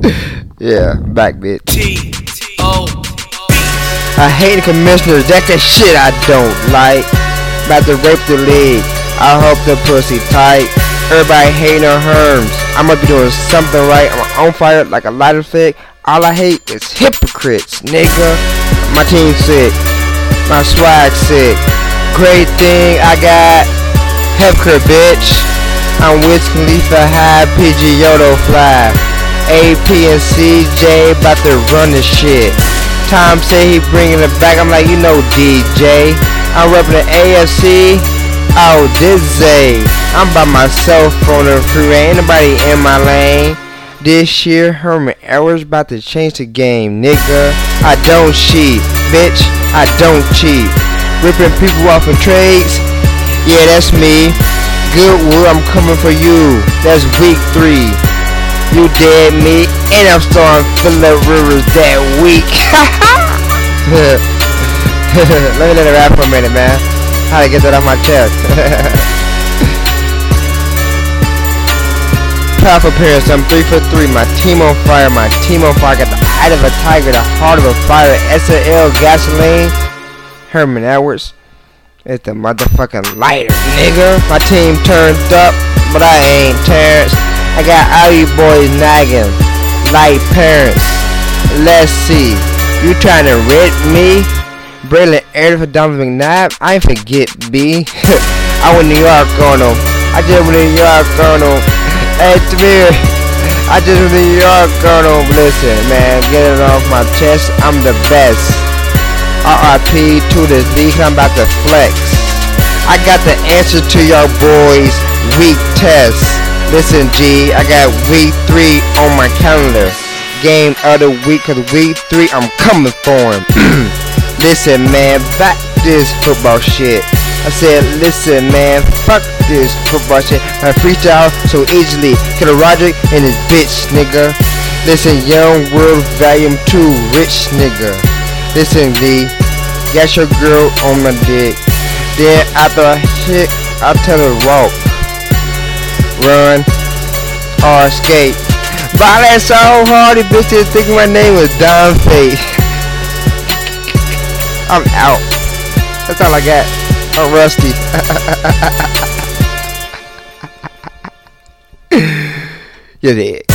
yeah, back bitch. I hate the commissioners, that's that shit I don't like. About to rape the league, I hope the pussy tight. Everybody hating on Herms, I must be doing something right. I'm on fire like a lighter stick. All I hate is hypocrites, nigga. My team sick, my swag sick. Great thing I got, healthcare bitch. I'm Wiz Khalifa high, PG Yodo fly. AP and CJ about to run this shit. Tom said he bringing it back. I'm like, you know, DJ. I'm repping the AFC. Oh, dizzy. I'm by myself on the freeway. Ain't nobody in my lane. This year, Herman Edwards about to change the game, nigga. I don't cheat, bitch. I don't cheat. Ripping people off in trades. Yeah, that's me. Good Goodwood, I'm coming for you. That's week three. You dead me, and I'm starting Philip Rivers that week. let me let it rap for a minute, man. How to get that off my chest. Proud parents, I'm three for three. My team on fire, my team on fire. Got the eye of a tiger, the heart of a fire. SL gasoline. Herman Edwards. It's the motherfucking lighter, nigga. My team turned up, but I ain't Terrence. I got all you boys nagging like parents. Let's see. You trying to rip me? Brilliant Air for Donovan McNabb? I ain't forget B. I went New York on. I just went New York on him. Hey, Tamir. I just went New York on him. Listen, man, get it off my chest. I'm the best. RIP to this league. I'm about to flex. I got the answer to your boys' weak test. Listen, G, I got week three on my calendar. Game of the week, cause week three I'm coming for him. listen, man, back this football shit. I said, listen, man, fuck this football shit. I freestyle so easily. Kill Roderick and his bitch, nigga. Listen, Young World Volume 2, rich nigga. Listen, D, got your girl on my dick. Then after I hit, I tell her walk, run, or escape. I let so hard, these bitches thinking my name was Don Fate. I'm out. That's all I got. I'm rusty. You're dead.